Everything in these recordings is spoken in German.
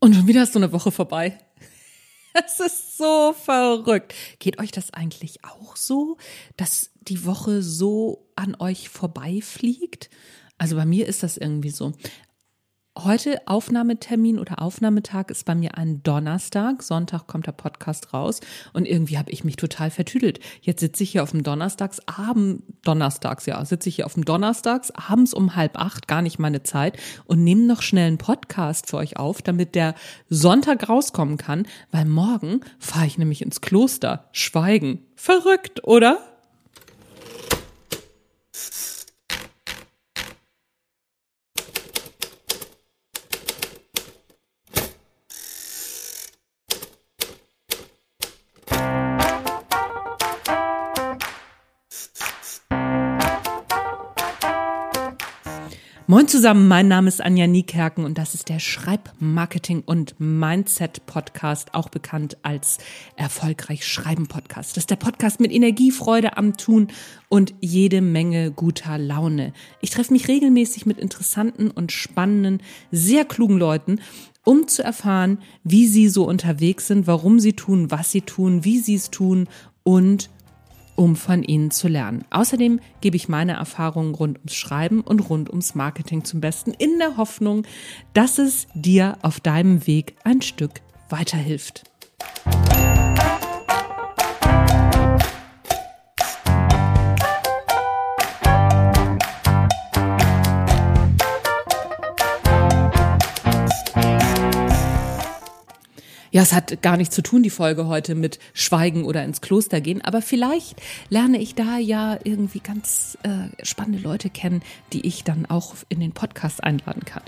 Und schon wieder ist so eine Woche vorbei. Es ist so verrückt. Geht euch das eigentlich auch so, dass die Woche so an euch vorbeifliegt? Also bei mir ist das irgendwie so. Heute Aufnahmetermin oder Aufnahmetag ist bei mir ein Donnerstag. Sonntag kommt der Podcast raus und irgendwie habe ich mich total vertüdelt. Jetzt sitze ich hier auf dem Donnerstagsabend, Donnerstags, ja, sitze ich hier auf dem Donnerstags, abends um halb acht, gar nicht meine Zeit und nehme noch schnell einen Podcast für euch auf, damit der Sonntag rauskommen kann, weil morgen fahre ich nämlich ins Kloster. Schweigen. Verrückt, oder? Moin zusammen, mein Name ist Anja Niekerken und das ist der Schreibmarketing und Mindset Podcast, auch bekannt als Erfolgreich Schreiben Podcast. Das ist der Podcast mit Energie, Freude am Tun und jede Menge guter Laune. Ich treffe mich regelmäßig mit interessanten und spannenden, sehr klugen Leuten, um zu erfahren, wie sie so unterwegs sind, warum sie tun, was sie tun, wie sie es tun und um von ihnen zu lernen. Außerdem gebe ich meine Erfahrungen rund ums Schreiben und rund ums Marketing zum Besten in der Hoffnung, dass es dir auf deinem Weg ein Stück weiterhilft. Ja, es hat gar nichts zu tun, die Folge heute mit Schweigen oder ins Kloster gehen, aber vielleicht lerne ich da ja irgendwie ganz äh, spannende Leute kennen, die ich dann auch in den Podcast einladen kann.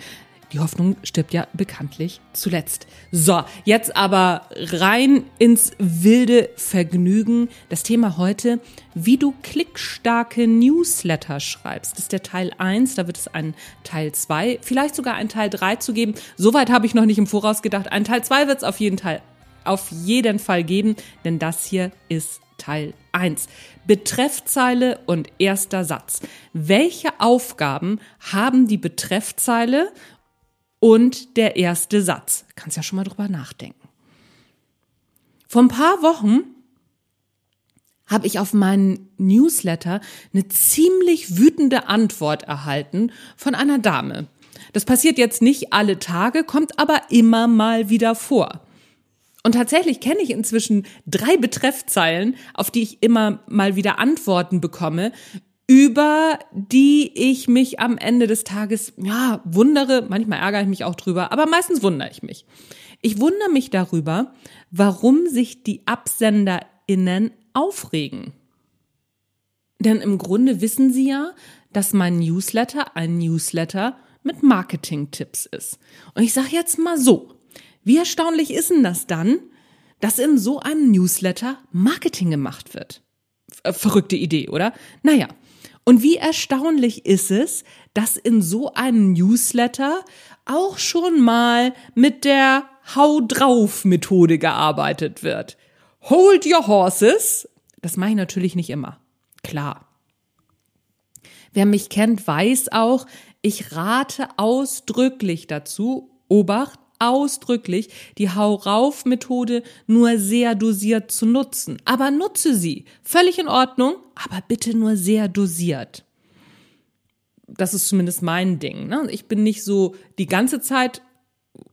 Die Hoffnung stirbt ja bekanntlich zuletzt. So, jetzt aber rein ins wilde Vergnügen. Das Thema heute, wie du klickstarke Newsletter schreibst. Das ist der Teil 1, da wird es einen Teil 2, vielleicht sogar einen Teil 3 zu geben. Soweit habe ich noch nicht im Voraus gedacht. Ein Teil 2 wird es auf jeden Fall auf jeden Fall geben, denn das hier ist Teil 1. Betreffzeile und erster Satz. Welche Aufgaben haben die Betreffzeile und der erste Satz. Kannst ja schon mal drüber nachdenken. Vor ein paar Wochen habe ich auf meinen Newsletter eine ziemlich wütende Antwort erhalten von einer Dame. Das passiert jetzt nicht alle Tage, kommt aber immer mal wieder vor. Und tatsächlich kenne ich inzwischen drei Betreffzeilen, auf die ich immer mal wieder Antworten bekomme, über die ich mich am Ende des Tages, ja, wundere. Manchmal ärgere ich mich auch drüber, aber meistens wundere ich mich. Ich wundere mich darüber, warum sich die AbsenderInnen aufregen. Denn im Grunde wissen sie ja, dass mein Newsletter ein Newsletter mit Marketing-Tipps ist. Und ich sage jetzt mal so, wie erstaunlich ist denn das dann, dass in so einem Newsletter Marketing gemacht wird? Verrückte Idee, oder? Naja, und wie erstaunlich ist es, dass in so einem Newsletter auch schon mal mit der Hau drauf Methode gearbeitet wird. Hold your horses. Das mache ich natürlich nicht immer. Klar. Wer mich kennt, weiß auch, ich rate ausdrücklich dazu, Obacht, ausdrücklich, die Hau-Rauf-Methode nur sehr dosiert zu nutzen. Aber nutze sie. Völlig in Ordnung, aber bitte nur sehr dosiert. Das ist zumindest mein Ding. Ne? Ich bin nicht so die ganze Zeit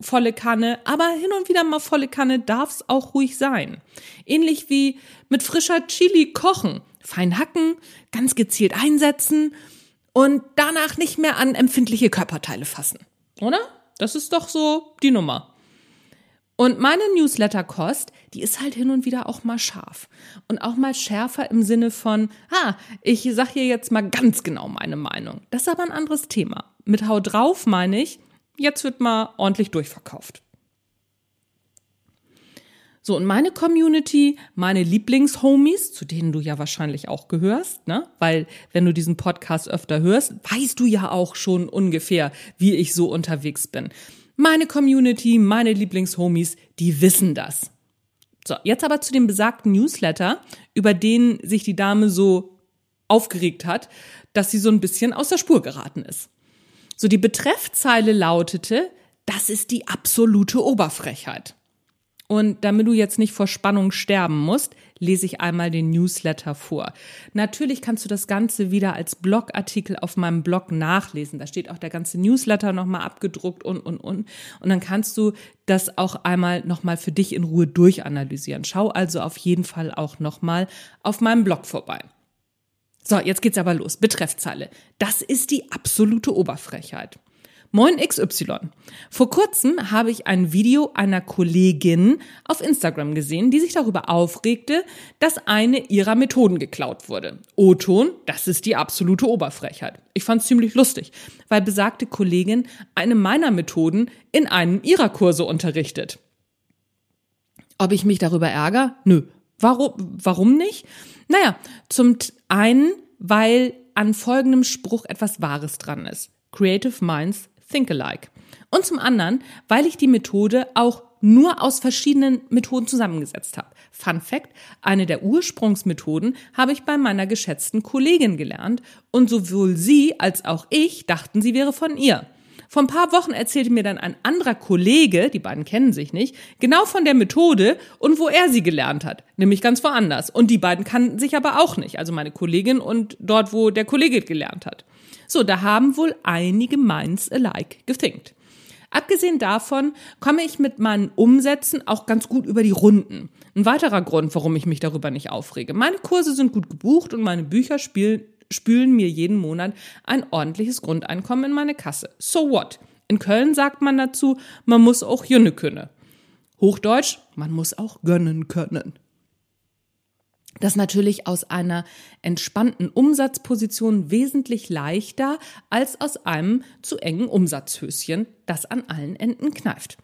volle Kanne, aber hin und wieder mal volle Kanne darf es auch ruhig sein. Ähnlich wie mit frischer Chili kochen, fein hacken, ganz gezielt einsetzen und danach nicht mehr an empfindliche Körperteile fassen. Oder? Das ist doch so die Nummer. Und meine Newsletter-Kost, die ist halt hin und wieder auch mal scharf. Und auch mal schärfer im Sinne von, ah, ich sag hier jetzt mal ganz genau meine Meinung. Das ist aber ein anderes Thema. Mit Hau drauf meine ich, jetzt wird mal ordentlich durchverkauft. So, und meine Community, meine Lieblingshomies, zu denen du ja wahrscheinlich auch gehörst, ne? Weil, wenn du diesen Podcast öfter hörst, weißt du ja auch schon ungefähr, wie ich so unterwegs bin. Meine Community, meine Lieblingshomies, die wissen das. So, jetzt aber zu dem besagten Newsletter, über den sich die Dame so aufgeregt hat, dass sie so ein bisschen aus der Spur geraten ist. So, die Betreffzeile lautete, das ist die absolute Oberfrechheit. Und damit du jetzt nicht vor Spannung sterben musst, lese ich einmal den Newsletter vor. Natürlich kannst du das Ganze wieder als Blogartikel auf meinem Blog nachlesen. Da steht auch der ganze Newsletter nochmal abgedruckt und, und, und. Und dann kannst du das auch einmal nochmal für dich in Ruhe durchanalysieren. Schau also auf jeden Fall auch nochmal auf meinem Blog vorbei. So, jetzt geht's aber los. Betreffzeile. Das ist die absolute Oberfrechheit. Moin XY. Vor kurzem habe ich ein Video einer Kollegin auf Instagram gesehen, die sich darüber aufregte, dass eine ihrer Methoden geklaut wurde. O-Ton, das ist die absolute Oberfrechheit. Ich fand es ziemlich lustig, weil besagte Kollegin eine meiner Methoden in einem ihrer Kurse unterrichtet. Ob ich mich darüber ärgere? Nö. Warum, warum nicht? Naja, zum einen, weil an folgendem Spruch etwas Wahres dran ist. Creative Minds Think Alike. Und zum anderen, weil ich die Methode auch nur aus verschiedenen Methoden zusammengesetzt habe. Fun Fact, eine der Ursprungsmethoden habe ich bei meiner geschätzten Kollegin gelernt und sowohl sie als auch ich dachten, sie wäre von ihr. Vor ein paar Wochen erzählte mir dann ein anderer Kollege, die beiden kennen sich nicht, genau von der Methode und wo er sie gelernt hat, nämlich ganz woanders. Und die beiden kannten sich aber auch nicht, also meine Kollegin und dort, wo der Kollege gelernt hat. So, da haben wohl einige Minds alike gethinkt. Abgesehen davon komme ich mit meinen Umsätzen auch ganz gut über die Runden. Ein weiterer Grund, warum ich mich darüber nicht aufrege. Meine Kurse sind gut gebucht und meine Bücher spielen, spülen mir jeden Monat ein ordentliches Grundeinkommen in meine Kasse. So what? In Köln sagt man dazu, man muss auch jünne können. Hochdeutsch, man muss auch gönnen können. Das natürlich aus einer entspannten Umsatzposition wesentlich leichter als aus einem zu engen Umsatzhöschen, das an allen Enden kneift.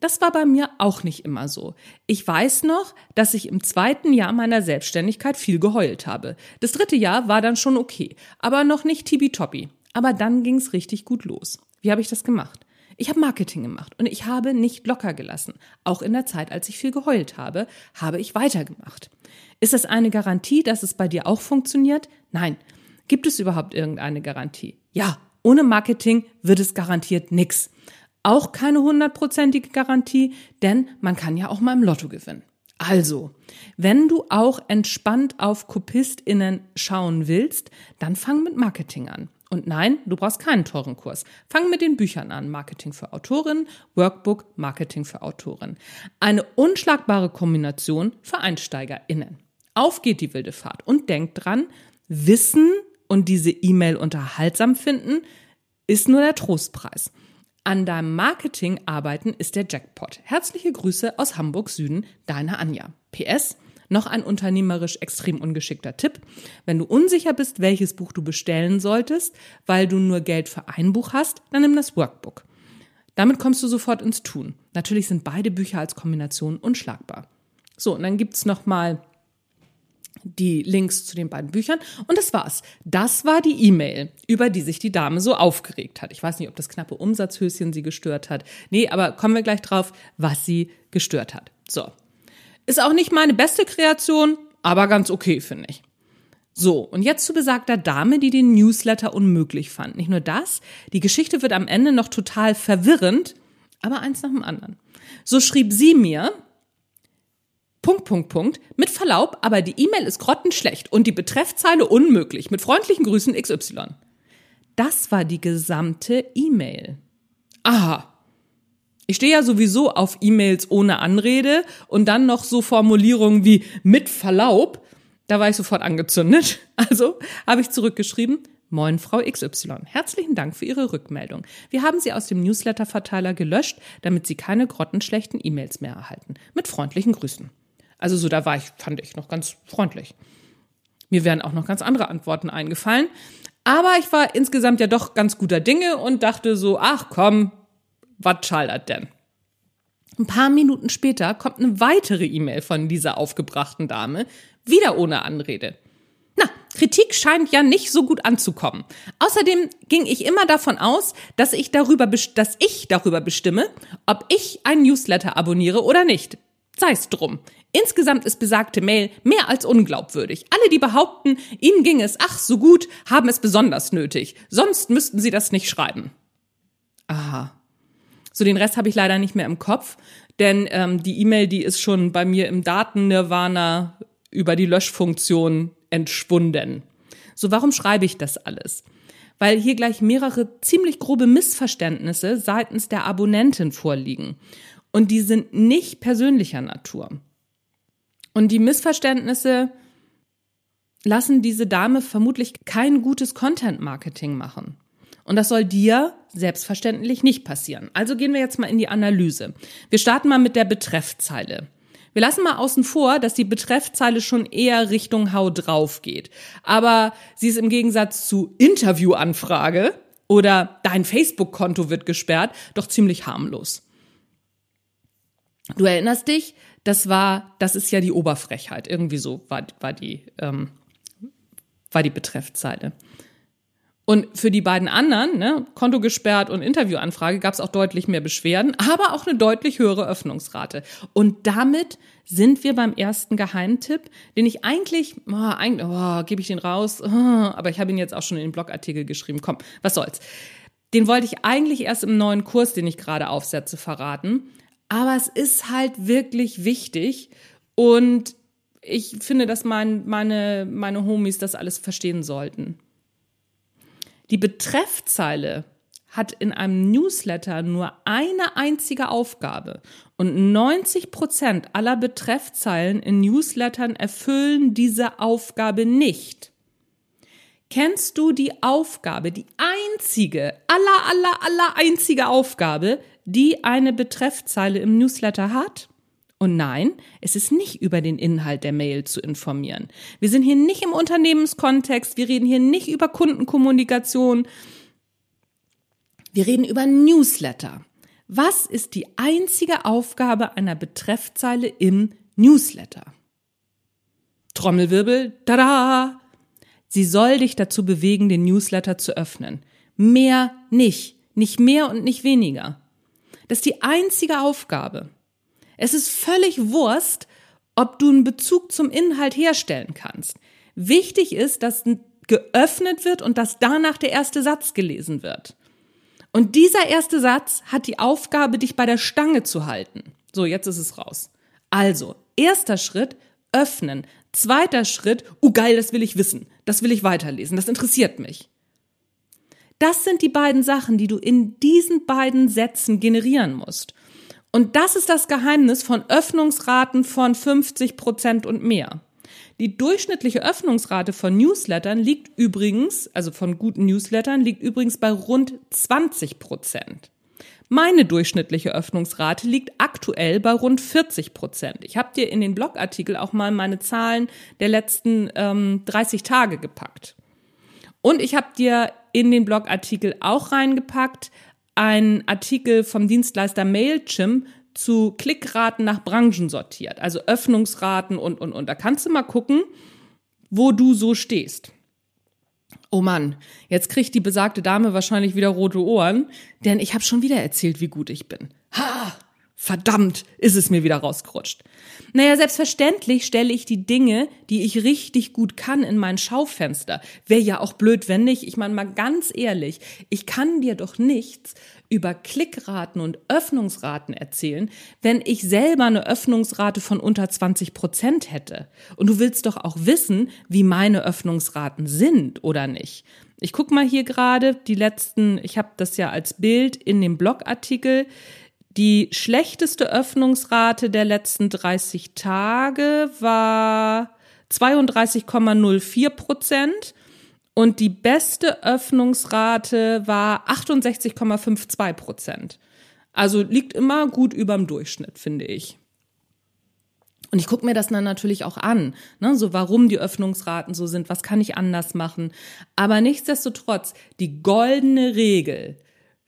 Das war bei mir auch nicht immer so. Ich weiß noch, dass ich im zweiten Jahr meiner Selbstständigkeit viel geheult habe. Das dritte Jahr war dann schon okay, aber noch nicht tibi-toppi. Aber dann ging's richtig gut los. Wie habe ich das gemacht? Ich habe Marketing gemacht und ich habe nicht locker gelassen. Auch in der Zeit, als ich viel geheult habe, habe ich weitergemacht. Ist das eine Garantie, dass es bei dir auch funktioniert? Nein. Gibt es überhaupt irgendeine Garantie? Ja, ohne Marketing wird es garantiert nix. Auch keine hundertprozentige Garantie, denn man kann ja auch mal im Lotto gewinnen. Also, wenn du auch entspannt auf KopistInnen schauen willst, dann fang mit Marketing an. Und nein, du brauchst keinen teuren Kurs. Fang mit den Büchern an. Marketing für Autorinnen, Workbook, Marketing für Autorinnen. Eine unschlagbare Kombination für EinsteigerInnen. Auf geht die wilde Fahrt und denkt dran, Wissen und diese E-Mail unterhaltsam finden ist nur der Trostpreis. An deinem Marketing arbeiten ist der Jackpot. Herzliche Grüße aus Hamburg Süden, deine Anja. PS, noch ein unternehmerisch extrem ungeschickter Tipp. Wenn du unsicher bist, welches Buch du bestellen solltest, weil du nur Geld für ein Buch hast, dann nimm das Workbook. Damit kommst du sofort ins Tun. Natürlich sind beide Bücher als Kombination unschlagbar. So, und dann gibt's noch mal die Links zu den beiden Büchern. Und das war's. Das war die E-Mail, über die sich die Dame so aufgeregt hat. Ich weiß nicht, ob das knappe Umsatzhöschen sie gestört hat. Nee, aber kommen wir gleich drauf, was sie gestört hat. So. Ist auch nicht meine beste Kreation, aber ganz okay, finde ich. So, und jetzt zu besagter Dame, die den Newsletter unmöglich fand. Nicht nur das, die Geschichte wird am Ende noch total verwirrend, aber eins nach dem anderen. So schrieb sie mir, Punkt, Punkt, Punkt. Mit Verlaub, aber die E-Mail ist grottenschlecht und die Betreffzeile unmöglich. Mit freundlichen Grüßen XY. Das war die gesamte E-Mail. Aha. Ich stehe ja sowieso auf E-Mails ohne Anrede und dann noch so Formulierungen wie mit Verlaub. Da war ich sofort angezündet. Also habe ich zurückgeschrieben, Moin, Frau XY. Herzlichen Dank für Ihre Rückmeldung. Wir haben Sie aus dem Newsletter-Verteiler gelöscht, damit Sie keine grottenschlechten E-Mails mehr erhalten. Mit freundlichen Grüßen. Also so, da war ich, fand ich noch ganz freundlich. Mir wären auch noch ganz andere Antworten eingefallen. Aber ich war insgesamt ja doch ganz guter Dinge und dachte so, ach komm, was schallert denn? Ein paar Minuten später kommt eine weitere E-Mail von dieser aufgebrachten Dame, wieder ohne Anrede. Na, Kritik scheint ja nicht so gut anzukommen. Außerdem ging ich immer davon aus, dass ich darüber, dass ich darüber bestimme, ob ich ein Newsletter abonniere oder nicht. Sei es drum. Insgesamt ist besagte Mail mehr als unglaubwürdig. Alle, die behaupten, ihnen ging es ach so gut, haben es besonders nötig. Sonst müssten sie das nicht schreiben. Aha. So, den Rest habe ich leider nicht mehr im Kopf, denn ähm, die E-Mail, die ist schon bei mir im Daten-Nirvana über die Löschfunktion entschwunden. So, warum schreibe ich das alles? Weil hier gleich mehrere ziemlich grobe Missverständnisse seitens der Abonnentin vorliegen. Und die sind nicht persönlicher Natur. Und die Missverständnisse lassen diese Dame vermutlich kein gutes Content-Marketing machen. Und das soll dir selbstverständlich nicht passieren. Also gehen wir jetzt mal in die Analyse. Wir starten mal mit der Betreffzeile. Wir lassen mal außen vor, dass die Betreffzeile schon eher Richtung Hau drauf geht. Aber sie ist im Gegensatz zu Interviewanfrage oder dein Facebook-Konto wird gesperrt doch ziemlich harmlos. Du erinnerst dich, das war, das ist ja die Oberfrechheit. Irgendwie so war, war die, ähm, war die Betreffzeile. Und für die beiden anderen, ne, Konto gesperrt und Interviewanfrage, gab es auch deutlich mehr Beschwerden, aber auch eine deutlich höhere Öffnungsrate. Und damit sind wir beim ersten Geheimtipp, den ich eigentlich, oh, eigentlich oh, gebe ich den raus, oh, aber ich habe ihn jetzt auch schon in den Blogartikel geschrieben. Komm, was soll's. Den wollte ich eigentlich erst im neuen Kurs, den ich gerade aufsetze, verraten. Aber es ist halt wirklich wichtig und ich finde, dass mein, meine, meine Homies das alles verstehen sollten. Die Betreffzeile hat in einem Newsletter nur eine einzige Aufgabe und 90 Prozent aller Betreffzeilen in Newslettern erfüllen diese Aufgabe nicht. Kennst du die Aufgabe, die einzige, aller, aller, aller einzige Aufgabe, die eine Betreffzeile im Newsletter hat? Und nein, es ist nicht über den Inhalt der Mail zu informieren. Wir sind hier nicht im Unternehmenskontext, wir reden hier nicht über Kundenkommunikation. Wir reden über Newsletter. Was ist die einzige Aufgabe einer Betreffzeile im Newsletter? Trommelwirbel, tada! Sie soll dich dazu bewegen, den Newsletter zu öffnen. Mehr nicht. Nicht mehr und nicht weniger. Das ist die einzige Aufgabe. Es ist völlig Wurst, ob du einen Bezug zum Inhalt herstellen kannst. Wichtig ist, dass geöffnet wird und dass danach der erste Satz gelesen wird. Und dieser erste Satz hat die Aufgabe, dich bei der Stange zu halten. So, jetzt ist es raus. Also, erster Schritt, öffnen. Zweiter Schritt, oh geil, das will ich wissen. Das will ich weiterlesen. Das interessiert mich. Das sind die beiden Sachen, die du in diesen beiden Sätzen generieren musst. Und das ist das Geheimnis von Öffnungsraten von 50 Prozent und mehr. Die durchschnittliche Öffnungsrate von Newslettern liegt übrigens, also von guten Newslettern, liegt übrigens bei rund 20 Prozent. Meine durchschnittliche Öffnungsrate liegt aktuell bei rund 40 Prozent. Ich habe dir in den Blogartikel auch mal meine Zahlen der letzten ähm, 30 Tage gepackt. Und ich habe dir in den Blogartikel auch reingepackt, ein Artikel vom Dienstleister Mailchimp zu Klickraten nach Branchen sortiert, also Öffnungsraten und, und, und. Da kannst du mal gucken, wo du so stehst. Oh Mann, jetzt kriegt die besagte Dame wahrscheinlich wieder rote Ohren, denn ich habe schon wieder erzählt, wie gut ich bin. Ha! Verdammt, ist es mir wieder rausgerutscht. Naja, selbstverständlich stelle ich die Dinge, die ich richtig gut kann, in mein Schaufenster. Wäre ja auch blöd, wenn nicht. Ich meine mal ganz ehrlich, ich kann dir doch nichts über Klickraten und Öffnungsraten erzählen, wenn ich selber eine Öffnungsrate von unter 20 Prozent hätte. Und du willst doch auch wissen, wie meine Öffnungsraten sind oder nicht. Ich guck mal hier gerade die letzten, ich habe das ja als Bild in dem Blogartikel die schlechteste Öffnungsrate der letzten 30 Tage war 32,04 Prozent und die beste Öffnungsrate war 68,52 Prozent. Also liegt immer gut überm Durchschnitt, finde ich. Und ich gucke mir das dann natürlich auch an, ne, so warum die Öffnungsraten so sind, was kann ich anders machen. Aber nichtsdestotrotz, die goldene Regel,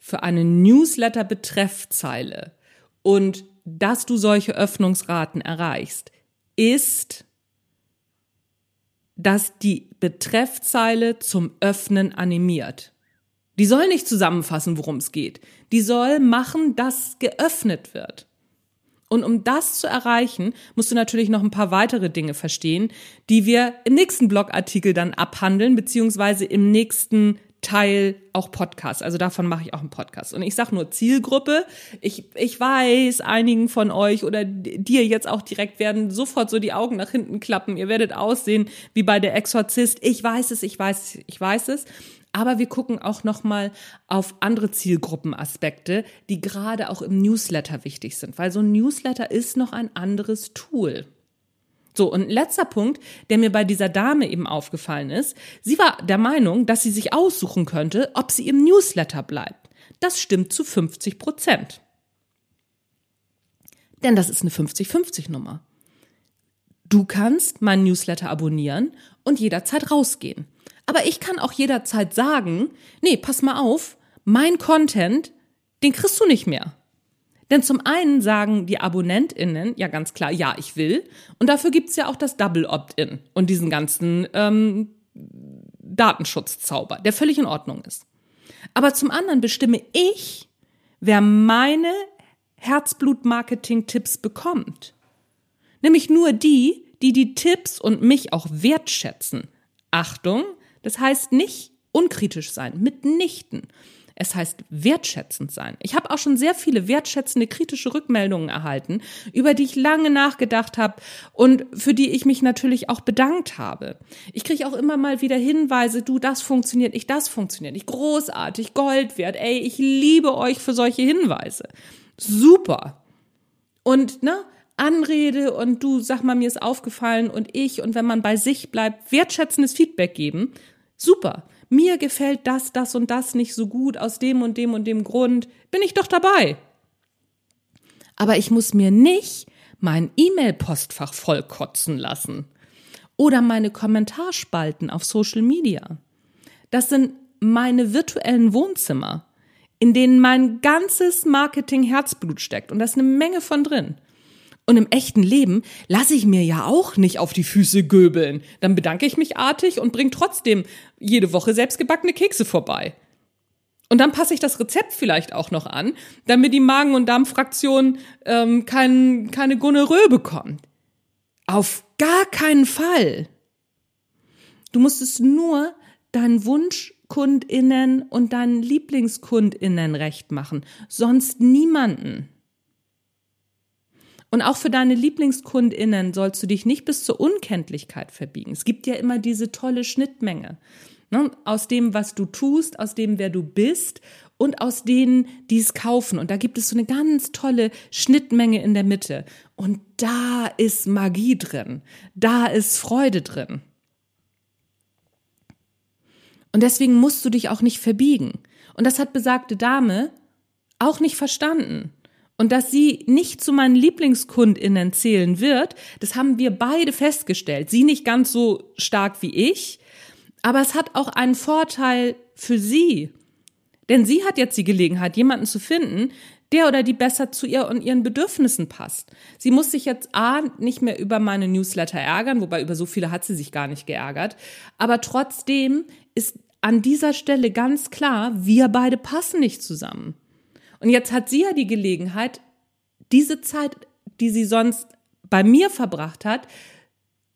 für eine Newsletter-Betreffzeile und dass du solche Öffnungsraten erreichst, ist, dass die Betreffzeile zum Öffnen animiert. Die soll nicht zusammenfassen, worum es geht. Die soll machen, dass geöffnet wird. Und um das zu erreichen, musst du natürlich noch ein paar weitere Dinge verstehen, die wir im nächsten Blogartikel dann abhandeln, beziehungsweise im nächsten Teil auch Podcast. Also davon mache ich auch einen Podcast. Und ich sage nur Zielgruppe. Ich, ich weiß, einigen von euch oder dir jetzt auch direkt werden sofort so die Augen nach hinten klappen. Ihr werdet aussehen wie bei der Exorzist. Ich weiß es, ich weiß, ich weiß es. Aber wir gucken auch noch mal auf andere Zielgruppenaspekte, die gerade auch im Newsletter wichtig sind, weil so ein Newsletter ist noch ein anderes Tool. So, und letzter Punkt, der mir bei dieser Dame eben aufgefallen ist, sie war der Meinung, dass sie sich aussuchen könnte, ob sie im Newsletter bleibt. Das stimmt zu 50 Prozent. Denn das ist eine 50-50-Nummer. Du kannst meinen Newsletter abonnieren und jederzeit rausgehen. Aber ich kann auch jederzeit sagen, nee, pass mal auf, mein Content, den kriegst du nicht mehr. Denn zum einen sagen die AbonnentInnen ja ganz klar, ja, ich will. Und dafür gibt's ja auch das Double Opt-in und diesen ganzen ähm, Datenschutzzauber, der völlig in Ordnung ist. Aber zum anderen bestimme ich, wer meine Herzblut-Marketing-Tipps bekommt. Nämlich nur die, die die Tipps und mich auch wertschätzen. Achtung, das heißt nicht unkritisch sein, mitnichten. Es heißt wertschätzend sein. Ich habe auch schon sehr viele wertschätzende, kritische Rückmeldungen erhalten, über die ich lange nachgedacht habe und für die ich mich natürlich auch bedankt habe. Ich kriege auch immer mal wieder Hinweise, du, das funktioniert nicht, das funktioniert nicht. Großartig, Gold wert. Ey, ich liebe euch für solche Hinweise. Super. Und, ne? Anrede und du sag mal, mir ist aufgefallen und ich und wenn man bei sich bleibt, wertschätzendes Feedback geben. Super mir gefällt das, das und das nicht so gut aus dem und dem und dem Grund, bin ich doch dabei. Aber ich muss mir nicht mein E-Mail-Postfach vollkotzen lassen oder meine Kommentarspalten auf Social Media. Das sind meine virtuellen Wohnzimmer, in denen mein ganzes Marketing-Herzblut steckt. Und da ist eine Menge von drin. Und im echten Leben lasse ich mir ja auch nicht auf die Füße göbeln. Dann bedanke ich mich artig und bringe trotzdem jede Woche selbstgebackene Kekse vorbei. Und dann passe ich das Rezept vielleicht auch noch an, damit die Magen- und Darmfraktion ähm, kein, keine Gonorrhoe bekommt. Auf gar keinen Fall. Du musst es nur deinen Wunschkundinnen und deinen Lieblingskundinnen recht machen, sonst niemanden. Und auch für deine Lieblingskundinnen sollst du dich nicht bis zur Unkenntlichkeit verbiegen. Es gibt ja immer diese tolle Schnittmenge ne? aus dem, was du tust, aus dem, wer du bist und aus denen, die es kaufen. Und da gibt es so eine ganz tolle Schnittmenge in der Mitte. Und da ist Magie drin. Da ist Freude drin. Und deswegen musst du dich auch nicht verbiegen. Und das hat besagte Dame auch nicht verstanden. Und dass sie nicht zu meinen Lieblingskundinnen zählen wird, das haben wir beide festgestellt. Sie nicht ganz so stark wie ich, aber es hat auch einen Vorteil für sie. Denn sie hat jetzt die Gelegenheit, jemanden zu finden, der oder die besser zu ihr und ihren Bedürfnissen passt. Sie muss sich jetzt A, nicht mehr über meine Newsletter ärgern, wobei über so viele hat sie sich gar nicht geärgert. Aber trotzdem ist an dieser Stelle ganz klar, wir beide passen nicht zusammen. Und jetzt hat sie ja die Gelegenheit, diese Zeit, die sie sonst bei mir verbracht hat,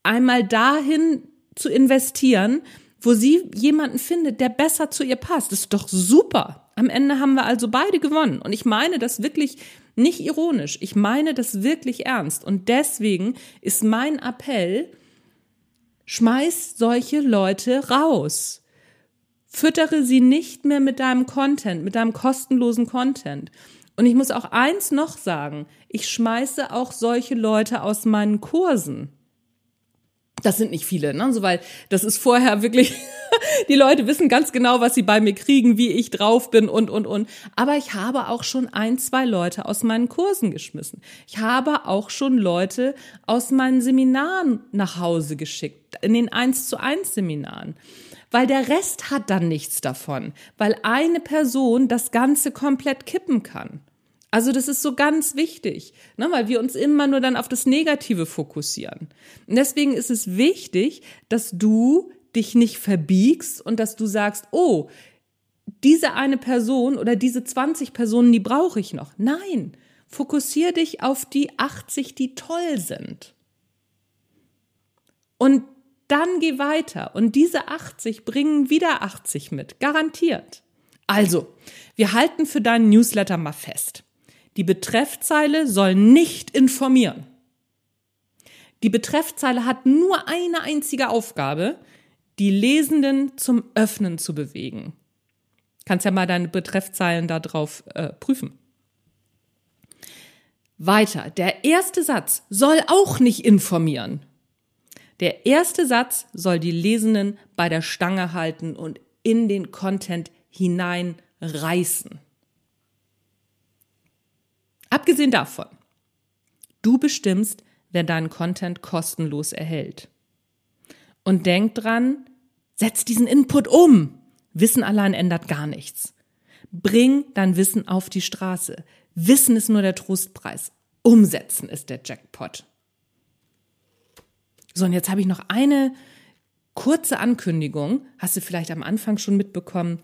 einmal dahin zu investieren, wo sie jemanden findet, der besser zu ihr passt. Das ist doch super. Am Ende haben wir also beide gewonnen. Und ich meine das wirklich nicht ironisch. Ich meine das wirklich ernst. Und deswegen ist mein Appell, schmeiß solche Leute raus. Füttere sie nicht mehr mit deinem Content, mit deinem kostenlosen Content. Und ich muss auch eins noch sagen, ich schmeiße auch solche Leute aus meinen Kursen. Das sind nicht viele, ne? So, weil das ist vorher wirklich, die Leute wissen ganz genau, was sie bei mir kriegen, wie ich drauf bin und, und, und. Aber ich habe auch schon ein, zwei Leute aus meinen Kursen geschmissen. Ich habe auch schon Leute aus meinen Seminaren nach Hause geschickt, in den eins zu eins Seminaren weil der Rest hat dann nichts davon, weil eine Person das Ganze komplett kippen kann. Also das ist so ganz wichtig, ne, weil wir uns immer nur dann auf das Negative fokussieren. Und deswegen ist es wichtig, dass du dich nicht verbiegst und dass du sagst, oh, diese eine Person oder diese 20 Personen, die brauche ich noch. Nein, fokussier dich auf die 80, die toll sind. Und dann geh weiter und diese 80 bringen wieder 80 mit, garantiert. Also, wir halten für deinen Newsletter mal fest. Die Betreffzeile soll nicht informieren. Die Betreffzeile hat nur eine einzige Aufgabe, die Lesenden zum Öffnen zu bewegen. Kannst ja mal deine Betreffzeilen da drauf äh, prüfen. Weiter. Der erste Satz soll auch nicht informieren. Der erste Satz soll die Lesenden bei der Stange halten und in den Content hineinreißen. Abgesehen davon, du bestimmst, wer deinen Content kostenlos erhält. Und denk dran, setz diesen Input um. Wissen allein ändert gar nichts. Bring dein Wissen auf die Straße. Wissen ist nur der Trostpreis. Umsetzen ist der Jackpot. So, und jetzt habe ich noch eine kurze Ankündigung. Hast du vielleicht am Anfang schon mitbekommen?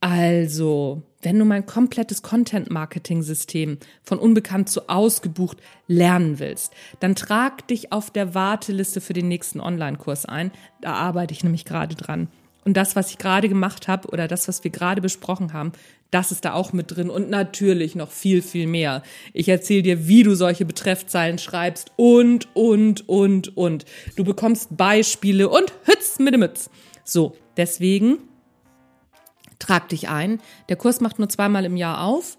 Also, wenn du mein komplettes Content-Marketing-System von unbekannt zu ausgebucht lernen willst, dann trag dich auf der Warteliste für den nächsten Online-Kurs ein. Da arbeite ich nämlich gerade dran. Und das, was ich gerade gemacht habe oder das, was wir gerade besprochen haben, das ist da auch mit drin und natürlich noch viel, viel mehr. Ich erzähle dir, wie du solche Betreffzeilen schreibst und, und, und, und. Du bekommst Beispiele und Hütz mit dem Mütz. So, deswegen trag dich ein. Der Kurs macht nur zweimal im Jahr auf.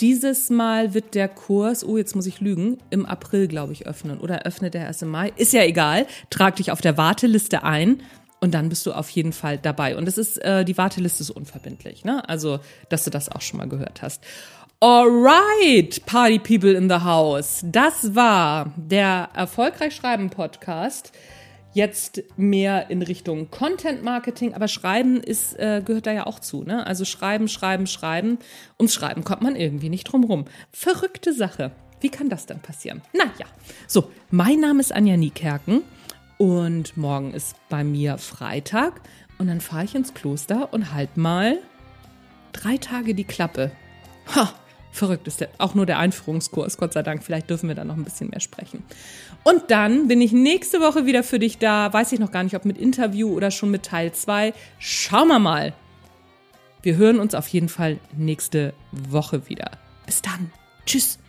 Dieses Mal wird der Kurs, oh, jetzt muss ich lügen, im April, glaube ich, öffnen. Oder öffnet er erst im Mai? Ist ja egal. Trag dich auf der Warteliste ein. Und dann bist du auf jeden Fall dabei. Und es ist, äh, die Warteliste ist unverbindlich, ne? Also, dass du das auch schon mal gehört hast. Alright, Party People in the House. Das war der Erfolgreich Schreiben Podcast. Jetzt mehr in Richtung Content Marketing, aber Schreiben ist, äh, gehört da ja auch zu. Ne? Also Schreiben, Schreiben, Schreiben. Ums Schreiben kommt man irgendwie nicht drum rum. Verrückte Sache. Wie kann das denn passieren? Naja, so, mein Name ist Anja Niekerken. Und morgen ist bei mir Freitag und dann fahre ich ins Kloster und halt mal drei Tage die Klappe. Ha, verrückt ist der, auch nur der Einführungskurs, Gott sei Dank. Vielleicht dürfen wir da noch ein bisschen mehr sprechen. Und dann bin ich nächste Woche wieder für dich da. Weiß ich noch gar nicht, ob mit Interview oder schon mit Teil 2. Schauen wir mal. Wir hören uns auf jeden Fall nächste Woche wieder. Bis dann. Tschüss.